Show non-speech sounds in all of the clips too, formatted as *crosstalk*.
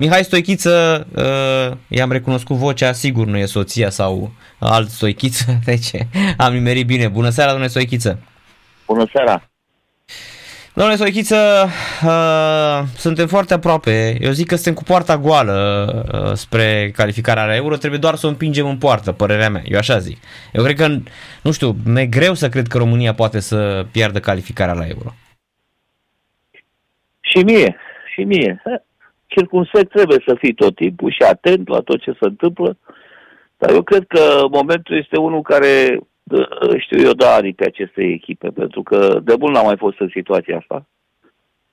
Mihai Stoichiță, uh, i-am recunoscut vocea, sigur nu e soția sau alt Stoichiță, *laughs* deci am nimerit bine. Bună seara, domnule Stoichiță! Bună seara! Domnule Stoichiță, uh, suntem foarte aproape. Eu zic că suntem cu poarta goală uh, spre calificarea la Euro. Trebuie doar să o împingem în poartă, părerea mea. Eu așa zic. Eu cred că, nu știu, mi-e greu să cred că România poate să piardă calificarea la Euro. Și mie, și mie. Circumsect trebuie să fii tot timpul și atent la tot ce se întâmplă. Dar eu cred că momentul este unul care știu eu, da aripi acestei echipe, pentru că de mult n-am mai fost în situația asta.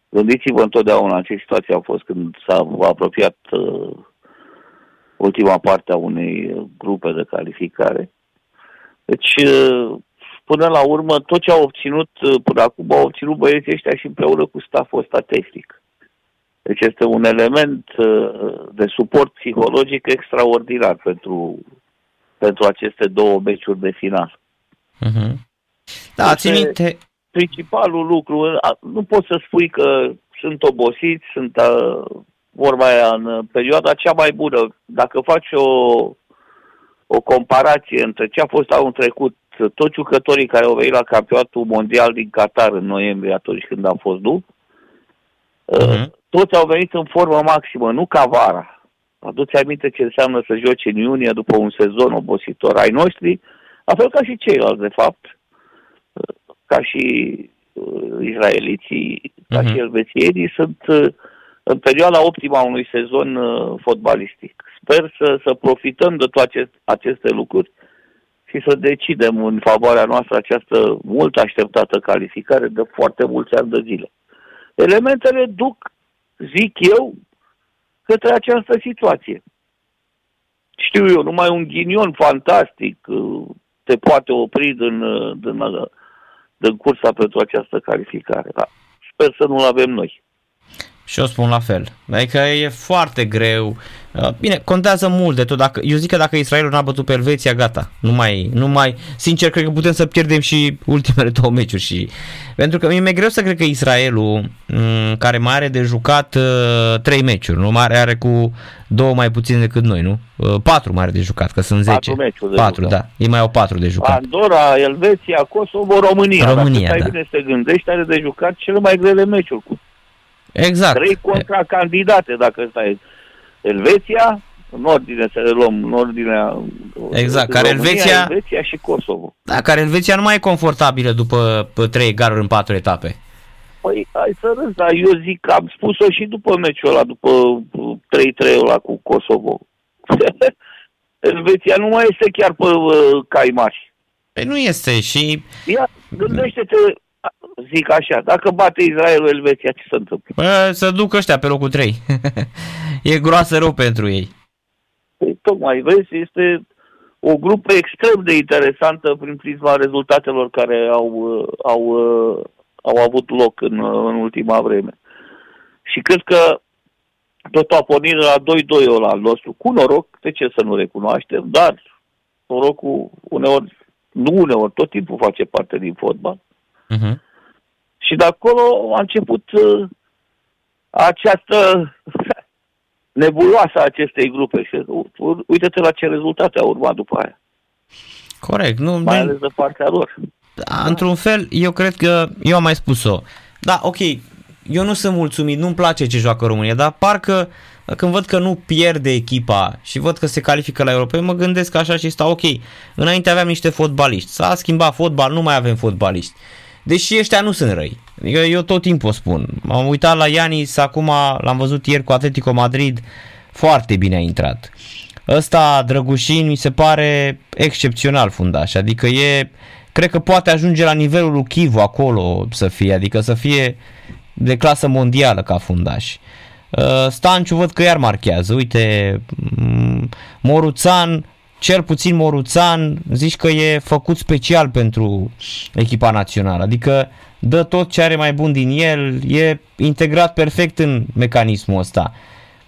Gândiți-vă întotdeauna ce situație a fost când s-a apropiat uh, ultima parte a unei grupe de calificare. Deci, uh, până la urmă, tot ce au obținut uh, până acum, au obținut băieții ăștia și împreună cu staful ăsta tehnic. Deci este un element uh, de suport psihologic extraordinar pentru, pentru aceste două meciuri de final. Uh-huh. Da, țin minte... Principalul lucru, nu poți să spui că sunt obosiți, sunt vorba aia în perioada cea mai bună. Dacă faci o, o comparație între ce a fost anul trecut, toți jucătorii care au venit la campionatul mondial din Qatar în noiembrie, atunci când a fost nu, uh-huh. Toți au venit în formă maximă, nu ca vara. Aduți aminte ce înseamnă să joci în iunie după un sezon obositor. Ai noștri la fel ca și ceilalți, de fapt, ca și uh, israeliții, ca uh-huh. și elvețienii, sunt uh, în perioada optimă a unui sezon uh, fotbalistic. Sper să, să profităm de toate aceste lucruri și să decidem în favoarea noastră această mult așteptată calificare de foarte mulți ani de zile. Elementele duc, zic eu, către această situație. Știu eu, numai un ghinion fantastic, te poate opri din, din, din cursa pentru această calificare. Da. Sper să nu-l avem noi. Și eu spun la fel. Adică e foarte greu. Uh, bine, contează mult de tot. Dacă, eu zic că dacă Israelul n-a bătut pe Elveția, gata. Nu mai, nu mai, sincer, cred că putem să pierdem și ultimele două meciuri. Și, pentru că mi-e greu să cred că Israelul, mm, care mai are de jucat uh, trei meciuri, nu mai are cu două mai puțin decât noi, nu? Uh, patru mai are de jucat, că sunt zece. Patru meciuri de Patru, jucat. da. Ei mai au patru de jucat. Andorra, Elveția, Kosovo, România. România, Dacă da. bine să te gândești, are de jucat cele mai grele meciuri cu Exact. Trei contra candidate, dacă ăsta e Elveția, în ordine să le luăm, în ordinea Exact, care România, Elveția, Elveția și Kosovo. da, care Elveția nu mai e confortabilă după pe trei egaluri în patru etape. Păi, hai să râzi, dar eu zic că am spus-o și după meciul ăla, după 3-3 ăla cu Kosovo. *laughs* Elveția nu mai este chiar pe uh, caimași. Păi nu este și... Ia, gândește-te, zic așa, dacă bate Israelul Elveția, ce se întâmplă? Bă, să duc ăștia pe locul 3. *laughs* e groasă rău pentru ei. Păi, tocmai, vezi, este o grupă extrem de interesantă prin prisma rezultatelor care au, au, au avut loc în, în ultima vreme. Și cred că tot a pornit la 2-2 ăla al nostru, cu noroc, de ce să nu recunoaștem, dar norocul uneori, nu uneori, tot timpul face parte din fotbal. Uh-huh. Și de acolo a început uh, această *laughs* nebuloasă a acestei grupe și uh, uite-te la ce rezultate au urmat după aia. Corect. Nu, Mai nu- ales de partea lor. da, într-un fel, eu cred că, eu am mai spus-o. Da, ok, eu nu sunt mulțumit, nu-mi place ce joacă România, dar parcă când văd că nu pierde echipa și văd că se califică la europei, mă gândesc că așa și stau, ok, înainte aveam niște fotbaliști, s-a schimbat fotbal, nu mai avem fotbaliști. Deși ăștia nu sunt răi. Adică eu tot timpul o spun. M-am uitat la Ianis, acum l-am văzut ieri cu Atletico Madrid, foarte bine a intrat. Ăsta, Drăgușin, mi se pare excepțional fundaș, adică e, cred că poate ajunge la nivelul lui Chivu acolo să fie, adică să fie de clasă mondială ca fundaș. Uh, Stanciu văd că iar marchează, uite, mm, Moruțan, cel puțin Moruțan, zici că e făcut special pentru echipa națională, adică dă tot ce are mai bun din el, e integrat perfect în mecanismul ăsta.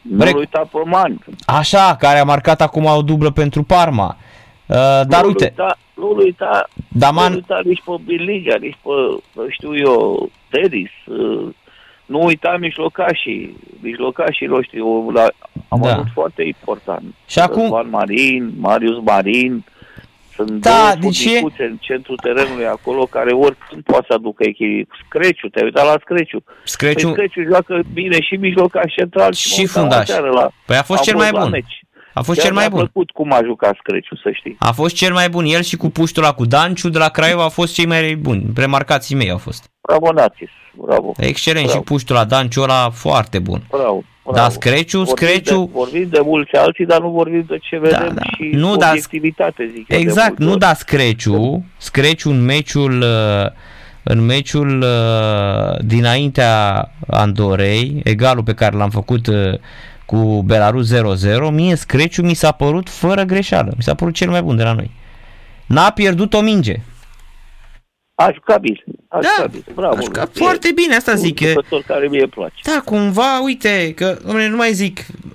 Nu Rec- uita pe Man. Așa, care a marcat acum o dublă pentru Parma. Uh, dar nu uite, Uita, nu uita, Daman, nu uita nici pe Biliga, nici pe, știu eu, Teris. uh, Nu uita mijlocașii, mijlocașii noștri. O, la, amănunt da. foarte important. Și acum... Marin, Marius Marin, sunt da, două deci e... în centrul terenului acolo care oricând poate să aducă echilibru. Screciu, te-ai uitat la Screciu. Screciu... Păi Screciu joacă bine și mijlocaș central și, și fundaș. La, păi a fost cel mai bun. Meci. A fost Chiar cel mai bun. A plăcut cum a jucat Screciu, să știi. A fost cel mai bun. El și cu puștul ăla, cu Danciu de la Craiova au fost cei mai buni. Premarcații mei au fost. Bravo, Natis. Bravo. Excelent. Bravo. Și puștul la Danciu ăla foarte bun. Bravo. Bravo. Da, Screciu, vorbim Screciu... De, vorbim de mulți alții, dar nu vorbim de ce vedem da, da. și nu, da, obiectivitate, zic Exact, nu da Screciu, Screciu în meciul uh, în meciul uh, dinaintea Andorei, egalul pe care l-am făcut uh, cu Belarus 0-0, mie Screciu mi s-a părut fără greșeală, mi s-a părut cel mai bun de la noi. N-a pierdut o minge. A jucat bine. A da, jucat bine. Bravo. A jucat foarte bine, asta un zic. Un care mie place. Da, cumva, uite, că, domnule, nu mai zic, ma,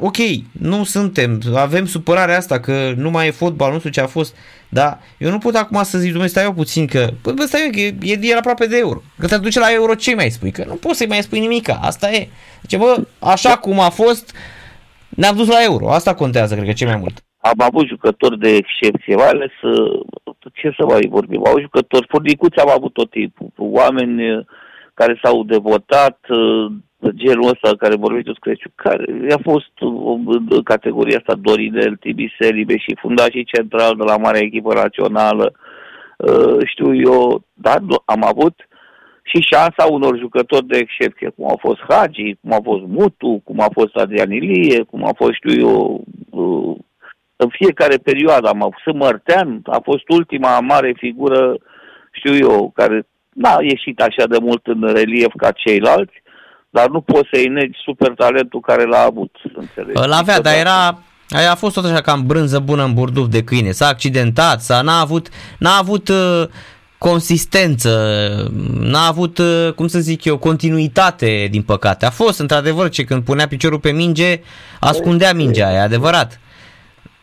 ok, nu suntem, avem supărarea asta că nu mai e fotbal, nu știu ce a fost, dar eu nu pot acum să zic, domnule, stai eu puțin, că, bă, stai eu, că e, e, e aproape de euro. Că te duce la euro, ce mai spui? Că nu poți să-i mai spui nimica, asta e. Deci, bă, așa cum a fost, ne-am dus la euro, asta contează, cred că, ce mai mult am avut jucători de excepție, mai ales, uh, ce să mai vorbim, au jucători, furnicuți am avut tot timpul, oameni uh, care s-au devotat, uh, genul ăsta care vorbește Creciu, care a fost în categoria asta Dorinel, Tibi Selibe și fundașii central de la marea echipă națională, știu eu, dar am avut și șansa unor jucători de excepție, cum au fost Hagi, cum a fost Mutu, cum a fost Adrian Ilie, cum a fost, știu eu, în fiecare perioadă am avut. Mărtean a fost ultima mare figură, știu eu, care n-a ieșit așa de mult în relief ca ceilalți, dar nu poți să-i negi super talentul care l-a avut, înțelegi? Îl avea, dar era, Aia a fost tot așa cam brânză bună în burduf de câine. S-a accidentat, s-a, n-a avut, n-a avut uh, consistență, n-a avut, uh, cum să zic eu, continuitate, din păcate. A fost, într-adevăr, ce când punea piciorul pe minge, ascundea mingea, e adevărat.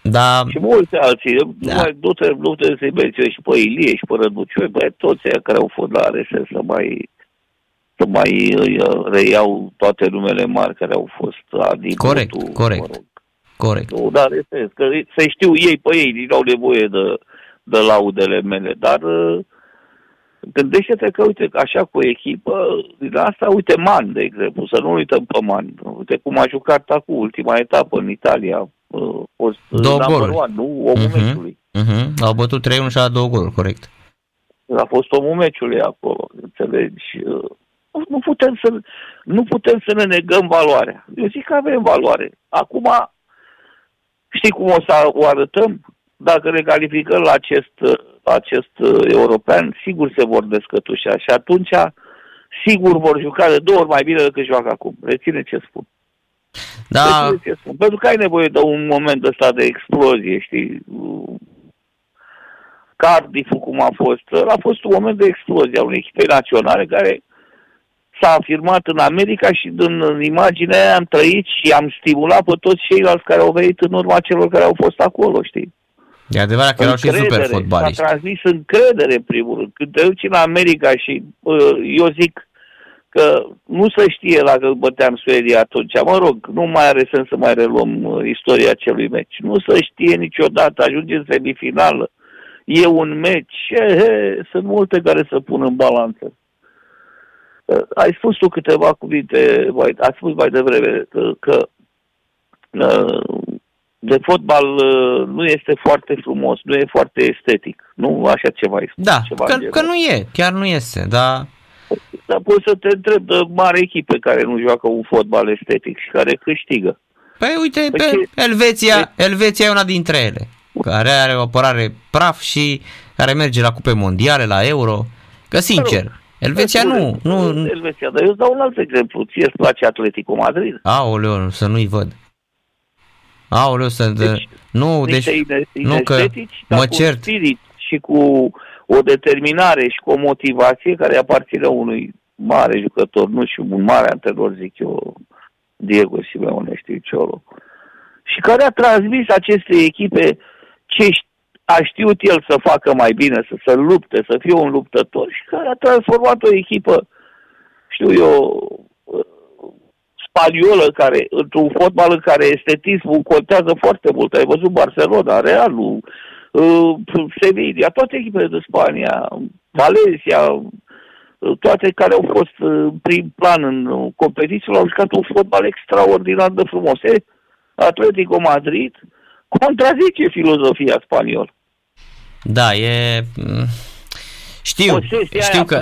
Da. Și mulți alții. Da. Mai du-te, du-te să-i menționezi și pe Ilie și pe Răducioi, băi, toți aia care au fost la RSS să mai să mai uh, reiau toate numele mari care au fost adică Corect, tu, corect. Mă rog. Corect. Nu, dar RSS, că să știu ei pe ei, din au nevoie de, de laudele mele, dar uh, gândește-te că, uite, așa cu o echipă, din asta, uite, Man, de exemplu, să nu uităm pe Man. Uite cum a jucat acum ultima etapă în Italia, uh, fost două goluri. One, nu omul uh-huh. meciului. Uh-huh. Au bătut 3-1 și a două goluri, corect. A fost omul meciului acolo, înțelegi? Uh, nu putem să, nu putem să ne negăm valoarea. Eu zic că avem valoare. Acum, știi cum o să o arătăm? Dacă ne calificăm la acest, la acest uh, european, sigur se vor descătușa și atunci sigur vor juca de două ori mai bine decât joacă acum. Reține ce spun. Da. Deci, spun. Pentru că ai nevoie de un moment ăsta de explozie, știi? cardiff cum a fost, a fost un moment de explozie a unei echipe naționale care s-a afirmat în America și din imaginea aia am trăit și am stimulat pe toți ceilalți care au venit în urma celor care au fost acolo, știi? E adevărat că erau și super fotbaliști. S-a transmis încredere, în primul rând. Când te duci în America și eu zic, că nu se știe dacă băteam Suedia atunci. Mă rog, nu mai are sens să mai reluăm uh, istoria acelui meci. Nu se știe niciodată, ajunge în semifinală. E un meci, he, he, sunt multe care să pun în balanță. Uh, ai spus tu câteva cuvinte, mai, ai spus mai devreme că, că uh, de fotbal nu este foarte frumos, nu e foarte estetic. Nu așa ceva ai spus. Da, ceva că, că nu e, chiar nu este, dar dar poți să te întreb de mare echipe care nu joacă un fotbal estetic și care câștigă. Păi uite, păi pe Elveția, Elveția e una dintre ele, care are o apărare praf și care merge la cupe mondiale, la euro. Că sincer, Elveția nu, nu... Elveția, dar eu îți dau un alt exemplu. Ție îți place Atletico Madrid? Aoleu, să nu-i văd. Aoleu, să... Deci, nu, deci... Nu că mă cert. Spirit și cu o determinare și cu o motivație care aparține unui mare jucător, nu și un mare antrenor, zic eu, Diego Simeone, știu Ciolo, și care a transmis aceste echipe ce a știut el să facă mai bine, să se lupte, să fie un luptător și care a transformat o echipă, știu eu, spaniolă, care, într-un fotbal în care estetismul contează foarte mult. Ai văzut Barcelona, Realul, uh, Sevilla, toate echipele de Spania, Valencia, uh, toate care au fost uh, în prim plan în competiție, au jucat un fotbal extraordinar de frumos. E, Atletico Madrid contrazice filozofia spaniolă. Da, e... Mm, știu, știu că...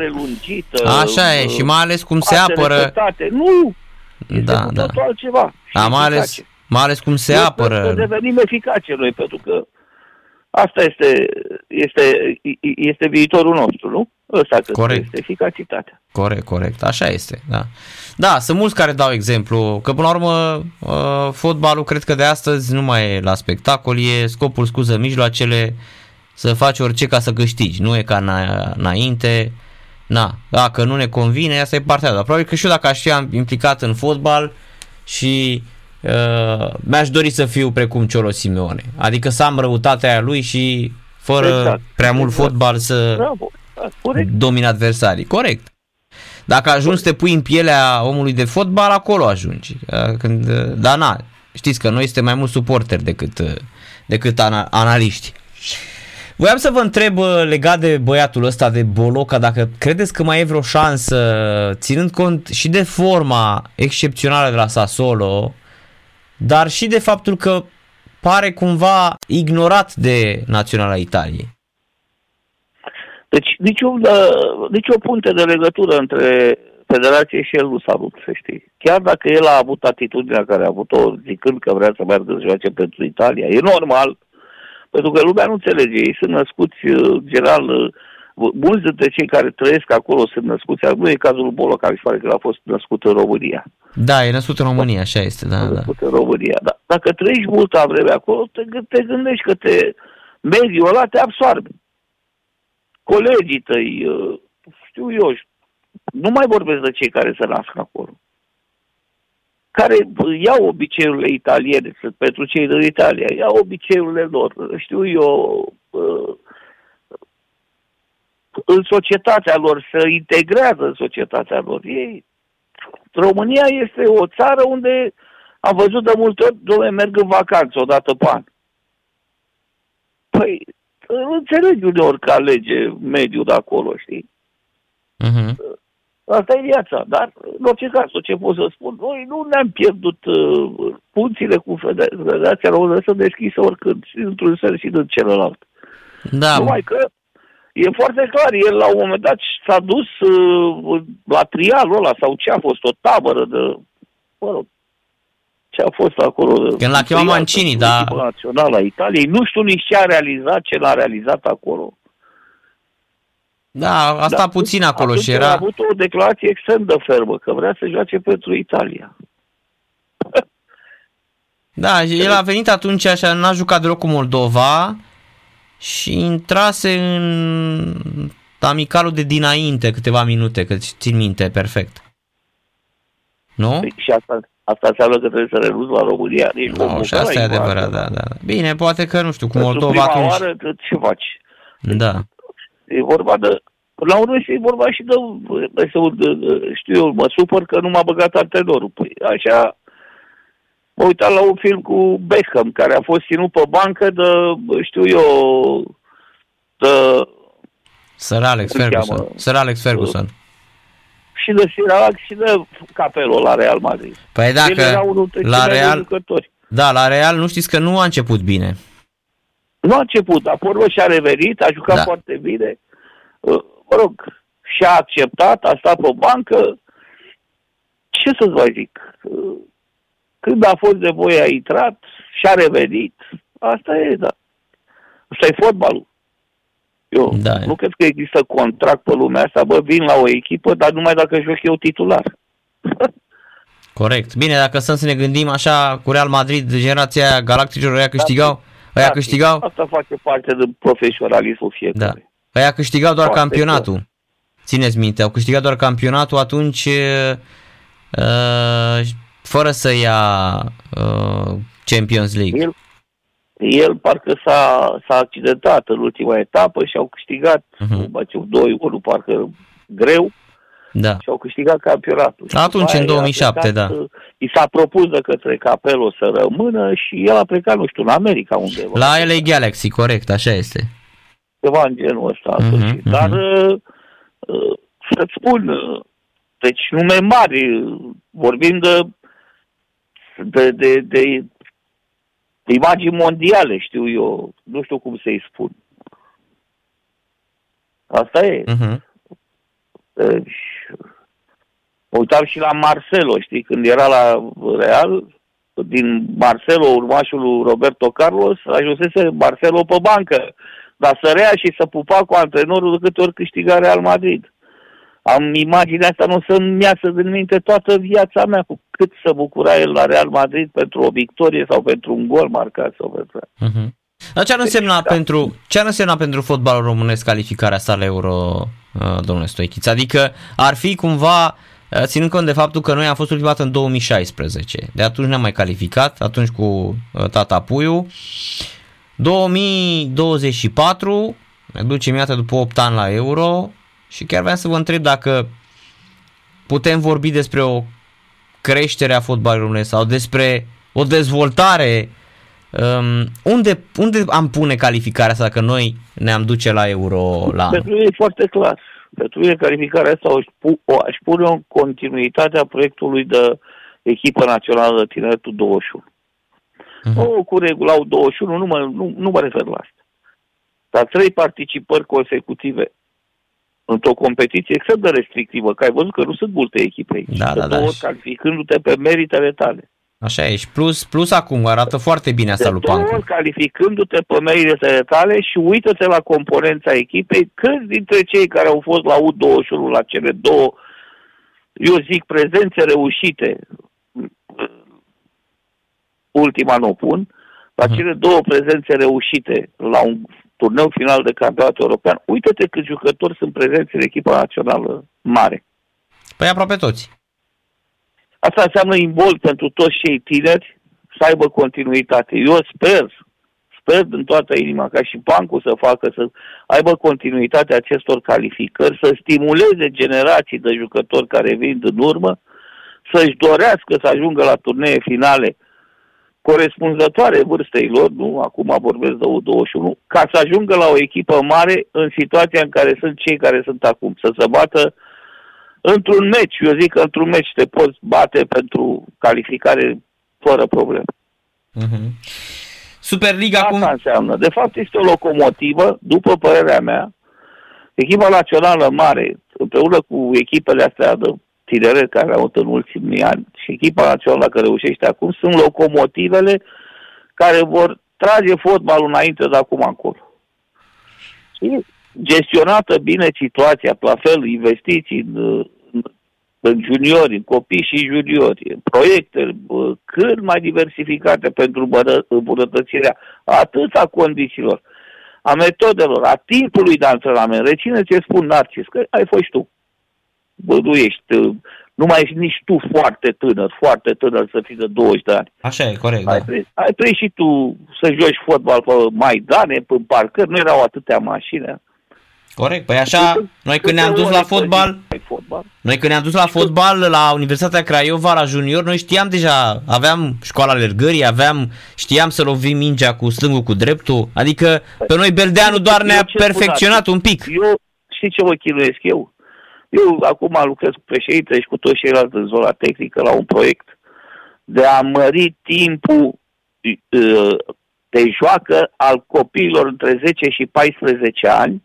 Așa e, și mai ales cum se apără... Repetate. Nu, este da, cu da. totul altceva. Da, mai ales, mai ales cum se Eu apără. Să devenim eficace noi, pentru că asta este, este, este viitorul nostru, nu? Ăsta corect. este eficacitatea. Corect, corect. Așa este, da. Da, sunt mulți care dau exemplu, că până la urmă uh, fotbalul cred că de astăzi nu mai e la spectacol, e scopul, scuză, mijloacele să faci orice ca să câștigi. Nu e ca înainte, na, dacă nu ne convine, asta e partea dar Probabil că și eu dacă aș fi implicat în fotbal și uh, mi-aș dori să fiu precum Ciolo Simeone. Adică să am răutatea aia lui și fără exact. prea mult exact. fotbal să Bravo. Da, domine adversarii. Corect. Dacă ajungi să te pui în pielea omului de fotbal, acolo ajungi. Uh, când, uh, dar na, știți că noi suntem mai mult suporteri decât, uh, decât ana, analiști. Voiam să vă întreb legat de băiatul ăsta de Boloca, dacă credeți că mai e vreo șansă, ținând cont și de forma excepțională de la Sassuolo, dar și de faptul că pare cumva ignorat de naționala Italiei. Deci niciun, nicio punte de legătură între Federație și el nu s-a rupt, să știi. Chiar dacă el a avut atitudinea care a avut-o zicând că vrea să meargă să joace pentru Italia, e normal, pentru că lumea nu înțelege. Ei sunt născuți, uh, general, uh, mulți dintre cei care trăiesc acolo sunt născuți, nu e cazul lui Bolo, care se pare că a fost născut în România. Da, e născut în România, așa este, da. da. Născut în România, da. Dacă trăiești multă vreme acolo, te, te gândești că te, mediul ăla te absorbe. Colegii tăi, uh, știu eu, nu mai vorbesc de cei care se nasc acolo care iau obiceiurile italiene, pentru cei din Italia, iau obiceiurile lor, știu eu, în societatea lor, să integrează în societatea lor. Ei, România este o țară unde am văzut de multe ori, domnule, merg în vacanță odată pe an. Păi, înțelegi uneori că alege mediul de acolo, știi? Uh-huh. Asta e viața. Dar, în orice caz, ce pot să spun, noi nu ne-am pierdut uh, punțile cu Federația Română să deschisă oricând, și într-un sens și din celălalt. Da. Numai că e foarte clar, el la un moment dat s-a dus uh, la trialul ăla sau ce a fost, o tabără de, mă rog, ce a fost acolo. Când l-a chemat Mancini, da. Națională a Italiei. Nu știu nici ce a realizat, ce l-a realizat acolo. Da, asta da, puțin acolo și era... a avut o declarație extrem de fermă, că vrea să joace pentru Italia. *laughs* Da, el a venit atunci așa, n-a jucat deloc cu Moldova și intrase în amicalul de dinainte câteva minute, că țin minte perfect. Nu? Păi, și asta, asta înseamnă că trebuie să renunți la România. Nu, și asta e adevărat, da, da. Bine, poate că, nu știu, cu Moldova atunci... Oară, ce faci? Da. E vorba de... La urmă e vorba și de, de, de, de, știu eu, mă supăr că nu m-a băgat antrenorul. Păi așa, mă uitam la un film cu Beckham, care a fost ținut pe bancă de, știu eu, de... Sir Alex Ferguson. Sir Alex Ferguson. Și de Sir Alex și de Capello la Real Madrid. Păi dacă la Real... Da, la Real nu știți că nu a început bine. Nu a început, dar pe și-a revenit, a jucat da. foarte bine. Uh, mă rog, și-a acceptat, a stat pe bancă. Ce să-ți mai zic? Uh, când a fost de voie, a intrat, și-a revenit. Asta e, da. Asta e fotbalul. Eu da, nu cred că există contract pe lumea asta, bă, vin la o echipă, dar numai dacă joc eu titular. *laughs* Corect. Bine, dacă să ne gândim așa, cu Real Madrid, generația Galacticilor, ea câștigau, da. Aia da, câștigau... Asta face parte din profesionalismul fiecare. Da. Aia câștigau doar Foarte campionatul. Clar. Țineți minte, au câștigat doar campionatul atunci uh, fără să ia uh, Champions League. El, el parcă s-a, s-a accidentat în ultima etapă și au câștigat uh-huh. 2-1 parcă greu da. și au câștigat campionatul. Atunci, în 2007, plecat, da. I s-a propus de către Capello să rămână și el a plecat, nu știu, în America undeva. La LA Galaxy, corect, așa este. Ceva în genul ăsta. Uh-huh, uh-huh. Dar, uh, uh, să-ți spun, uh, deci nume mari, vorbim de, de, de, de imagini mondiale, știu eu, nu știu cum să-i spun. Asta e. Uh-huh. Deci, mă uitam și la Marcelo, știi, când era la Real, din Marcelo, urmașul lui Roberto Carlos, ajunsese Marcelo pe bancă, dar să rea și să pupa cu antrenorul de câte ori câștiga Real Madrid. Am imaginea asta, nu să-mi iasă din minte toată viața mea, cu cât să bucura el la Real Madrid pentru o victorie sau pentru un gol marcat sau pentru... Uh-huh. Dar ce ar însemna, deci, pentru, ce ar însemna pentru fotbalul românesc calificarea asta la Euro, uh, domnule Stoichiț? Adică ar fi cumva, uh, ținând cont de faptul că noi am fost ultima dată în 2016, de atunci ne-am mai calificat, atunci cu uh, Tata Puiu. 2024, ne ducem iată după 8 ani la Euro și chiar vreau să vă întreb dacă putem vorbi despre o creștere a fotbalului românesc sau despre o dezvoltare Um, unde, unde am pune calificarea asta dacă noi ne-am duce la euro la Pentru e foarte clar. Pentru mine calificarea asta o, aș pune în continuitatea proiectului de echipă națională de tineretul 21. Uh-huh. O, cu regulau 21, nu mă, nu, nu mă refer la asta. Dar trei participări consecutive într-o competiție extrem de restrictivă, că ai văzut că nu sunt multe echipe aici. Da, da, da. calificându-te pe meritele tale. Așa e, și plus, plus acum arată foarte bine asta lui Pancu. calificându-te pe merile tale și uită-te la componența echipei, câți dintre cei care au fost la U21, la cele două, eu zic, prezențe reușite, ultima nu o pun, la uh-huh. cele două prezențe reușite la un turneu final de campionat european, uită-te câți jucători sunt prezenți în echipa națională mare. Păi aproape toți. Asta înseamnă imbol pentru toți cei tineri să aibă continuitate. Eu sper, sper din toată inima ca și bancul să facă, să aibă continuitatea acestor calificări, să stimuleze generații de jucători care vin din urmă, să-și dorească să ajungă la turnee finale corespunzătoare vârstei lor, nu acum vorbesc de U21, ca să ajungă la o echipă mare în situația în care sunt cei care sunt acum, să se bată uh, într-un meci, eu zic că într-un meci te poți bate pentru calificare fără probleme. Uh-huh. Superliga Asta cum... înseamnă. De fapt, este o locomotivă, după părerea mea, echipa națională mare, împreună cu echipele astea de tinere care au în ultimii ani și echipa națională care reușește acum, sunt locomotivele care vor trage fotbalul înainte de acum încolo. Și gestionată bine situația, la fel investiții în, în juniori, în copii și juniori, proiecte cât mai diversificate pentru îmbunătățirea atât a condițiilor, a metodelor, a timpului de antrenament. Reține ce spun Narcis, că ai fost tu. Bă, nu ești, nu mai ești nici tu foarte tânăr, foarte tânăr să fii de 20 de ani. Așa e, corect, ai, da. Ai trăit și tu să joci fotbal pe Maidane, pe parcări, nu erau atâtea mașini. Corect, păi așa, noi când ne-am dus la fotbal, noi când ne-am dus la fotbal la Universitatea Craiova, la junior, noi știam deja, aveam școala alergării, aveam, știam să lovim mingea cu stângul, cu dreptul, adică pe noi Beldeanu doar ne-a perfecționat un pic. Eu, știi ce mă chinuiesc eu? Eu acum lucrez cu președinte și cu toți ceilalți în zona tehnică la un proiect de a mări timpul uh, de joacă al copiilor între 10 și 14 ani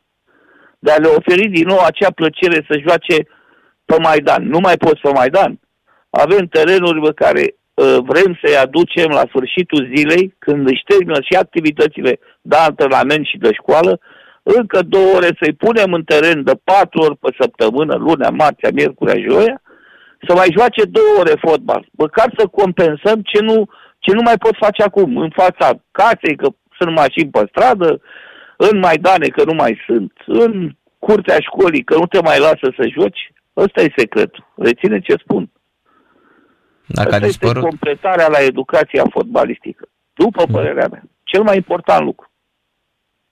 de a le oferi din nou acea plăcere să joace pe Maidan. Nu mai poți pe Maidan. Avem terenuri pe care uh, vrem să-i aducem la sfârșitul zilei, când își termină și activitățile de antrenament și de școală, încă două ore să-i punem în teren de patru ori pe săptămână, lunea, marțea, miercurea, joia, să mai joace două ore fotbal. Măcar să compensăm ce nu, ce nu mai pot face acum, în fața casei, că sunt mașini pe stradă, în Maidane că nu mai sunt, în curtea școlii că nu te mai lasă să joci, ăsta e secretul. Reține ce spun. Dacă Asta este completarea la educația fotbalistică. După da. părerea mea. Cel mai important lucru.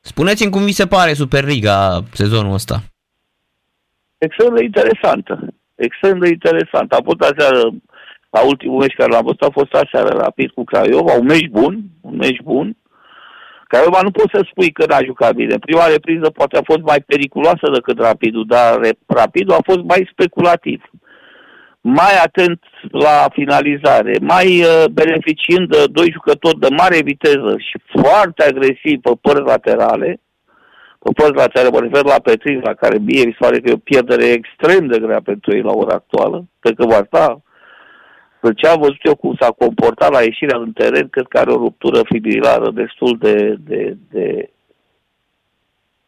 Spuneți-mi cum vi se pare Superliga sezonul ăsta. Extrem de interesantă. extrem de interesant. A fost aseară, la ultimul meci care l-am văzut, a fost aseară rapid cu Craiova, un meci bun, un meci bun. Craiova nu poți să spui că n-a jucat bine. Prima repriză poate a fost mai periculoasă decât Rapidul, dar Rapidul a fost mai speculativ mai atent la finalizare, mai uh, beneficiind de doi jucători de mare viteză și foarte agresiv pe părți laterale, pe părți laterale, mă refer la Petrin, la care mie mi se pare că e o pierdere extrem de grea pentru ei la ora actuală, cred că va sta. După ce am văzut eu cum s-a comportat la ieșirea în teren, cred că are o ruptură fibrilară destul de, de, de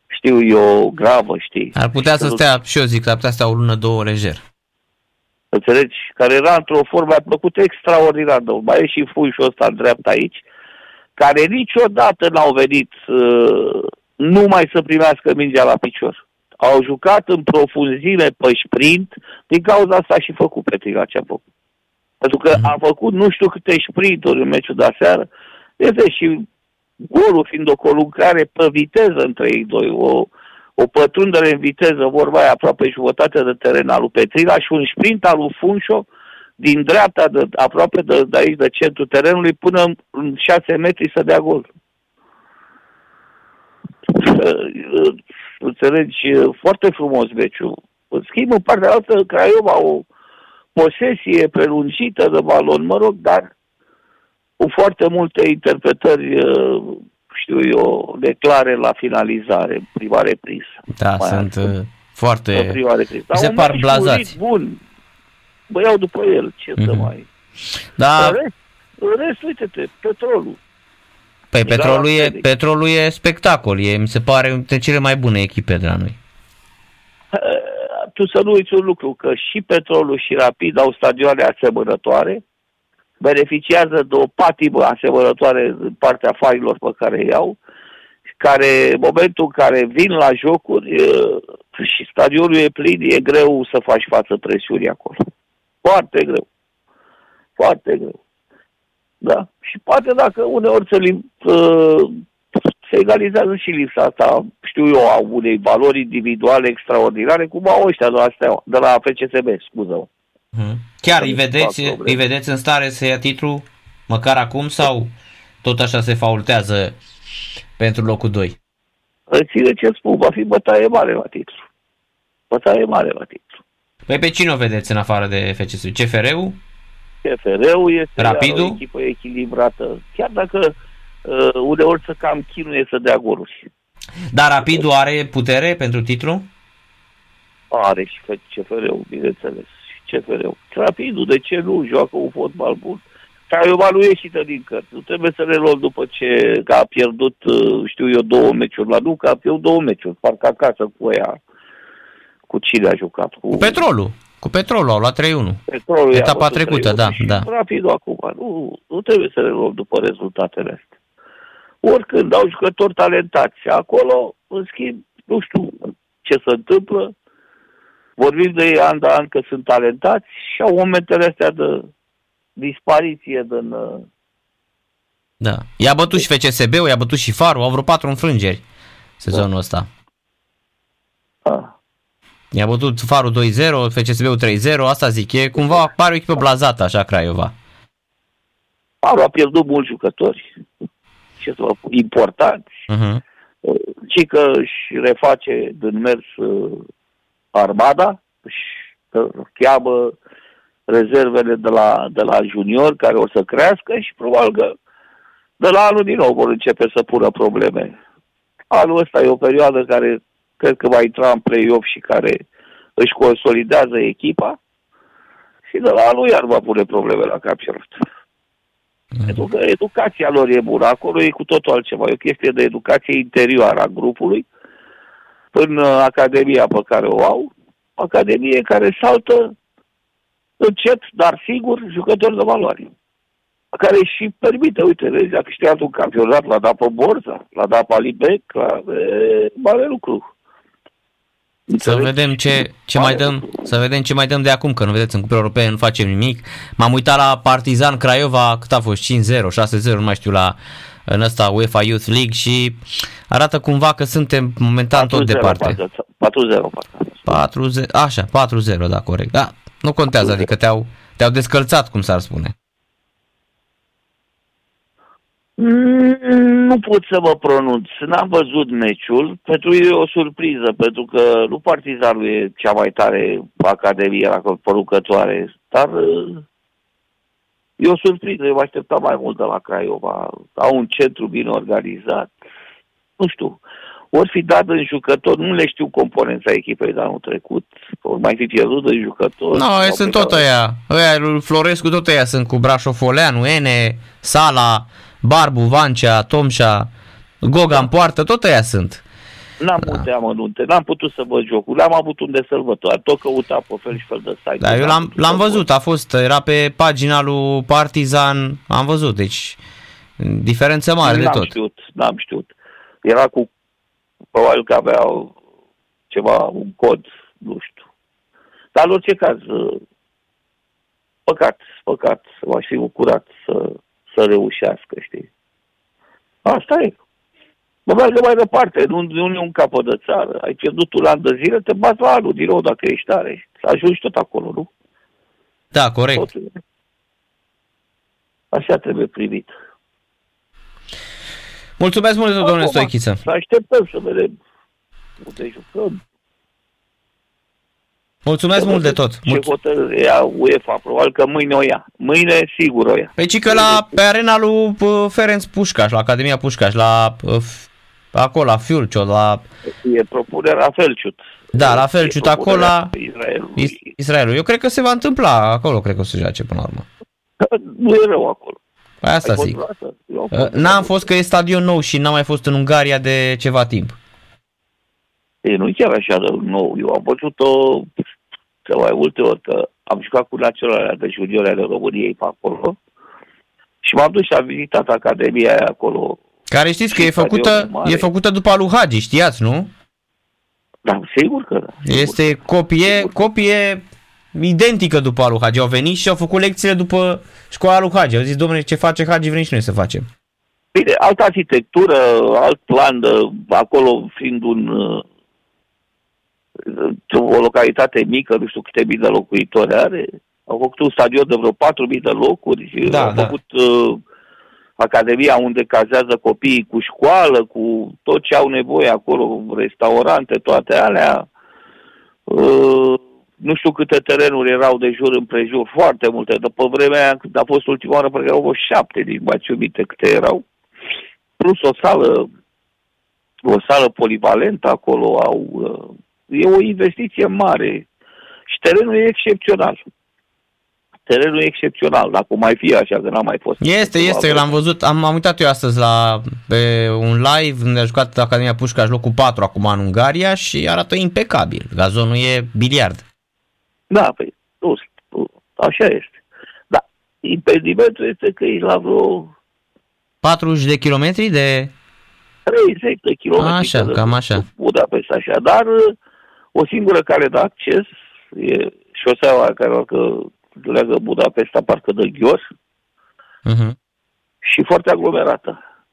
știu eu, gravă, știi. Ar putea să stea, și eu zic, ar putea să stea o lună, două lejer înțelegi, care era într-o formă, a plăcut extraordinar de Mai e și fuișul ăsta în dreapta aici, care niciodată n-au venit uh, numai să primească mingea la picior. Au jucat în profunzime pe sprint, din cauza asta și făcut Petrica ce a făcut. Pentru că mhm. a făcut nu știu câte sprinturi în meciul de aseară, este și golul fiind o colucrare pe viteză între ei doi, o, o pătrundere în viteză, vorba aia, aproape jumătate de teren al lui Petrila și un sprint al lui Funșo din dreapta, de, aproape de, de aici, de centrul terenului, până în 6 metri să dea gol. Înțelegi, foarte frumos meciul. În schimb, în partea altă, Craiova o posesie prelungită de balon, mă rog, dar cu foarte multe interpretări știu eu, declare la finalizare, prima reprisă. Da, Mai sunt altfel. Uh, foarte... Prima reprisă. se par blazați. Bun. Bă, iau după el, ce mm-hmm. să mhm. mai... Da. În rest, în rest uite-te, petrolul. Păi petrolul e, petrolul e spectacol, e, mi se pare, dintre cele mai bune echipe de la noi. Tu să nu uiți un lucru, că și petrolul și rapid au stadioane asemănătoare, beneficiază de o patimă asemănătoare în partea failor pe care îi au, care, în momentul în care vin la jocuri și stadionul e plin, e greu să faci față presiunii acolo. Foarte greu. Foarte greu. Da. Și poate dacă uneori se, se egalizează și lipsa asta, știu eu, a unei valori individuale extraordinare, cum au ăștia de la, de la FCSB, scuză-mă. Hmm. Chiar îi vedeți, îi vedeți în stare să ia titlu măcar acum sau tot așa se faultează pentru locul 2? Ține ce spun, va fi bătaie mare la titlu. Bătaie mare la titlu. Păi pe cine o vedeți în afară de FCS? CFR-ul? CFR-ul este Rapidul? o echipă echilibrată. Chiar dacă uh, uneori să cam chinuie să dea goluri. Dar Rapidul are putere pentru titlu? Are și CFR-ul, bineînțeles. CFR-ul. Rapidul, de ce nu? Joacă un fotbal bun. Craiova nu ieșită din cărți. Nu trebuie să ne luăm după ce a pierdut, uh, știu eu, două meciuri la nu, că a pierdut două meciuri, parcă acasă cu ea. Cu cine a jucat? Cu, cu petrolul. Cu petrolul au luat 3-1. Petrolul Etapa trecută, da, da. Rapidul acum. Nu, nu trebuie să ne luăm după rezultatele astea. Oricând au jucători talentați. Acolo, în schimb, nu știu ce se întâmplă, vorbim de ei an de an că sunt talentați și au momentele astea de dispariție din... Uh, da. I-a bătut și FCSB-ul, i-a bătut și Farul, au vreo patru înfrângeri sezonul da. ăsta. Da. I-a bătut Farul 2-0, FCSB-ul 3-0, asta zic, e cumva pare o echipă blazată așa Craiova. Farul a pierdut mulți jucători, ce să vă importanți, uh-huh. ci că își reface din mers uh, armada, își cheamă rezervele de la, de la junior care o să crească și probabil că de la anul din nou vor începe să pună probleme. Anul ăsta e o perioadă care cred că va intra în play-off și care își consolidează echipa și de la anul iar va pune probleme la campionat. Mm. Pentru că educația lor e bună, acolo e cu totul altceva, e o chestie de educație interioară a grupului, în uh, academia pe care o au, academie care saltă încet, dar sigur, jucători de valoare. Care și permite, uite, vezi, a câștigat un campionat, l-a dat pe Borza, l-a dat pe Alibec, la e, mare lucru. Să vedem ce, ce mai dăm, să vedem ce mai dăm de acum, că nu vedeți, în Cupa Europene nu facem nimic. M-am uitat la Partizan Craiova, cât a fost, 5-0, 6-0, nu mai știu, la în ăsta UEFA Youth League și arată cumva că suntem momentan tot departe. 4-0, 4-0, așa, 4-0, da, corect. Da, Nu contează, adică te-au, te-au descălțat, cum s-ar spune. Mm, Nu pot să mă pronunț. N-am văzut meciul. Pentru ei e o surpriză, pentru că nu Partizanul e cea mai tare academie la părucătoare, dar uh, e o surpriză. Eu mă așteptam mai mult de la Craiova. Au un centru bine organizat. Nu știu. Ori fi dat în jucător, nu le știu componența echipei de anul trecut, ori mai fi pierdut în jucător. Nu, no, Au sunt plecat tot la- ăia. Ăia lui Florescu, tot ăia sunt cu Brașofoleanu, Ene, Sala, Barbu, Vancea, Tomșa, Goga în poartă, tot ăia sunt. N-am multe amănunte, n-am putut să văd jocul, n-am avut unde să-l văd, doar tot căuta pe fel și fel de site. Dar eu N-am l-am, putut l-am să văzut, a fost, era pe pagina lui Partizan, am văzut, deci diferență mare de n-am tot. știut, n-am știut. Era cu, probabil că avea ceva, un cod, nu știu. Dar în orice caz, păcat, păcat, m-aș fi bucurat să, să reușească, știi. Asta e. Mă meargă mai departe, nu, nu e un capăt de țară. Ai pierdut un an de zile, te bați la anul din nou dacă ești tare. Să ajungi tot acolo, nu? Da, corect. Totul. Așa trebuie privit. Mulțumesc mult, domnule Acum, Stoichiță. Să așteptăm să vedem unde jucăm. Mulțumesc Să mult de vedem tot. Ce Mulț- hotărâre ia UEFA, probabil că mâine o ia. Mâine sigur o ia. Păi ci că la, pe arena lui uh, Ferenc Pușcaș, la Academia Pușcaș, la uh, f- acolo, la Fiulcio, la E propunerea Felciut. Da, la E Felciut, acolo propunerea la- Israelului. Is- Israelul. Eu cred că se va întâmpla acolo, cred că o să joace până la urmă. *laughs* Nu e rău acolo. Păi asta Ai fost zic. vreodată? Eu am Uh, fost. N-am fost că e stadion nou și n-am mai fost în Ungaria de ceva timp. E, nu e chiar așa de nou. Eu am văzut-o de mai multe ori că am jucat cu naționalele de juniori ale României pe acolo. Și m-am dus și am vizitat Academia aia acolo. Care știți că Și e făcută, stadionul mare. e făcută după alu Hagi, știați, nu? Da, sigur că da. Sigur. Este copie, copie identică după alu Hagi. Au venit și au făcut lecțiile după școala lui Hagi. Au zis, domnule, ce face Hagi, vrem și noi să facem. Bine, altă arhitectură, alt plan, de, acolo fiind un, uh, o localitate mică, nu știu câte mii de locuitori are. Au făcut un stadion de vreo 4.000 de locuri și Da, au da. făcut uh, academia unde cazează copiii cu școală, cu tot ce au nevoie acolo, restaurante, toate alea. Uh, nu știu câte terenuri erau de jur împrejur, foarte multe. După vremea aia, când a fost ultima oară, parcă erau vreo șapte din Baciumite câte erau. Plus o sală, o sală polivalentă acolo au. uh, E o investiție mare și terenul e excepțional. Terenul e excepțional, dacă mai fi așa, că n-am mai fost. Este, este, l-am văzut, am, am uitat eu astăzi la, pe un live unde a jucat Academia Pușcaș locul 4 acum în Ungaria și arată impecabil. Gazonul e biliard. Da, păi, nu, nu, așa este. Da, impedimentul este că e la vreo 40 de kilometri de... 30 de kilometri. Așa, de cam așa. Budapesta, așa. Dar uh, o singură cale de acces e șoseaua care că leagă Budapesta parcă de Ghios Uh-huh. și foarte aglomerată.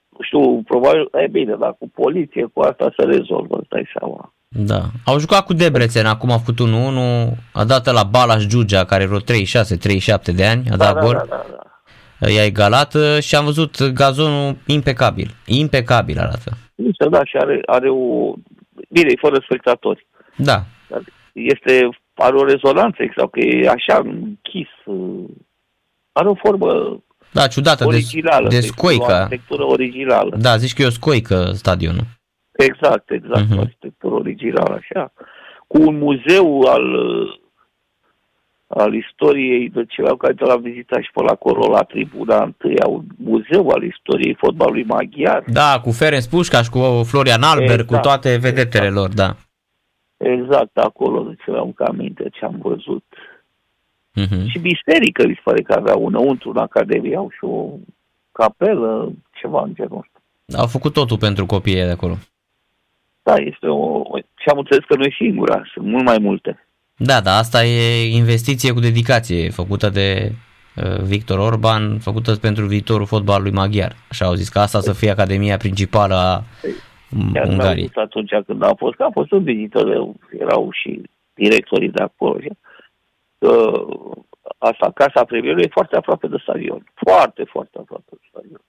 Nu știu, probabil, e bine, dar cu poliție, cu asta se rezolvă, îți dai seama. Da. Au jucat cu Debrețen, acum a făcut 1-1, a dat la Balas Giugea, care are vreo 36-37 de ani, a dat da, gol, da, da, da. i-a egalat uh, și am văzut gazonul impecabil. Impecabil arată. Este, da, și are, are o... Bine, e fără spectatori. Da. Dar este, are o rezonanță, exact, că e așa închis. uh, Are o formă Da, ciudată, de, originală. de deci O scoică. arhitectură originală. Da, zici că e o scoică stadionul. Exact, exact, Mhm. uh-huh. arhitectură originală, așa. Cu un muzeu al, uh, al istoriei, de ceva care te l-am vizitat și pe la acolo, la tribuna întâia, un muzeu al istoriei fotbalului maghiar. Da, cu Ferenc Pușcaș, cu Florian Albert, Exact, cu toate vedetele exact. lor, da. Exact, acolo, deci aveam încă aminte ce am văzut. Mhm. Și biserică, mi se pare că avea înăuntru în Academie, au și o capelă, ceva în genul ăsta. Au făcut totul pentru copiii de acolo. Da, este o... Și am înțeles că nu e singura, sunt mult mai multe. Da, da, asta e investiție cu dedicație făcută de uh, Victor Orban, făcută pentru viitorul fotbalului maghiar. Așa au zis că asta să fie academia principală a M- Chiar n-am Ungariei. văzut atunci când am fost, că am fost în vizită, erau și directorii de acolo. Și uh, asta, Casa Premierului e foarte aproape de stadion. Foarte, foarte aproape de stadion.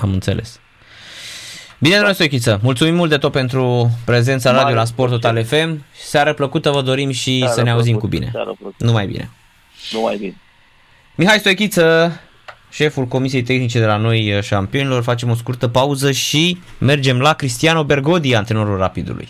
Am înțeles. Bine, domnule Stoichiță, mulțumim mult de tot pentru prezența la radio la Sport Total FM. Seară plăcută vă dorim și seară să ne auzim plăcut, cu bine. Numai bine. Numai bine. Mihai Stoichiță, șeful Comisiei Tehnice de la noi uh, șampionilor, facem o scurtă pauză și mergem la Cristiano Bergodi, antrenorul Rapidului.